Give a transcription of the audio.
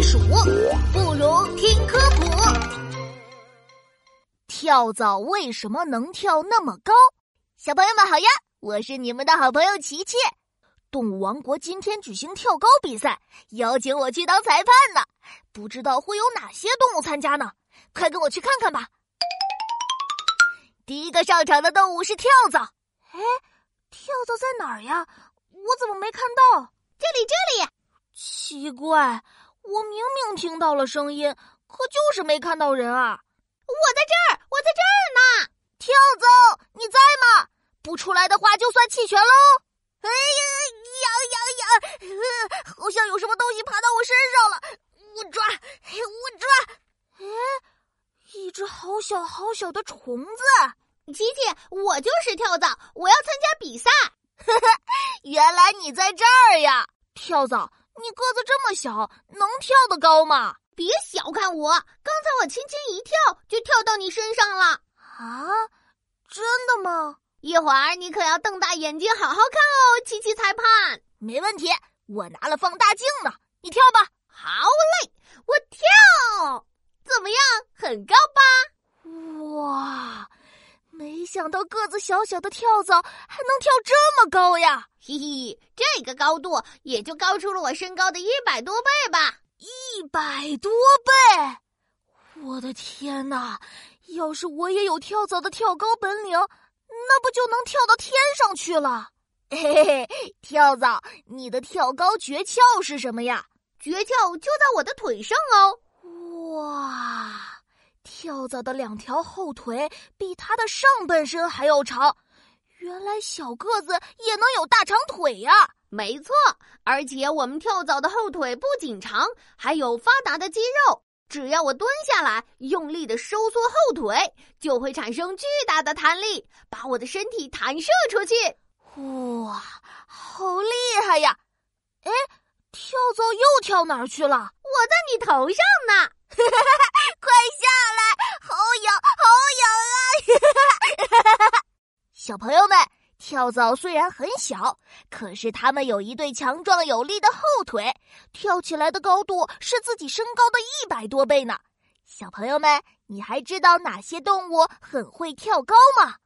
避暑，不如听科普。跳蚤为什么能跳那么高？小朋友们好呀，我是你们的好朋友琪琪。动物王国今天举行跳高比赛，邀请我去当裁判呢。不知道会有哪些动物参加呢？快跟我去看看吧。第一个上场的动物是跳蚤。哎，跳蚤在哪儿呀？我怎么没看到？这里，这里。奇怪，我明明听到了声音，可就是没看到人啊！我在这儿，我在这儿呢。跳蚤，你在吗？不出来的话，就算弃权喽。哎呀，痒痒痒！好像有什么东西爬到我身上了，我抓，我抓。哎，一只好小好小的虫子。琪琪，我就是跳蚤，我要参加比赛。原来你在这儿呀，跳蚤。你个子这么小，能跳得高吗？别小看我，刚才我轻轻一跳，就跳到你身上了。啊，真的吗？一会儿你可要瞪大眼睛好好看哦，琪琪裁判。没问题，我拿了放大镜呢。你跳吧。好嘞，我跳。怎么样？很高吧？哇！没想到个子小小的跳蚤还能跳这么高呀！嘿嘿，这个高度也就高出了我身高的一百多倍吧！一百多倍！我的天哪！要是我也有跳蚤的跳高本领，那不就能跳到天上去了？嘿嘿，跳蚤，你的跳高诀窍是什么呀？诀窍就在我的腿上哦！哇！跳蚤的两条后腿比它的上半身还要长，原来小个子也能有大长腿呀！没错，而且我们跳蚤的后腿不仅长，还有发达的肌肉。只要我蹲下来，用力的收缩后腿，就会产生巨大的弹力，把我的身体弹射出去。哇，好厉害呀！哎，跳蚤又跳哪儿去了？我在你头上呢！快下来，好痒，好痒啊！小朋友们，跳蚤虽然很小，可是它们有一对强壮有力的后腿，跳起来的高度是自己身高的一百多倍呢。小朋友们，你还知道哪些动物很会跳高吗？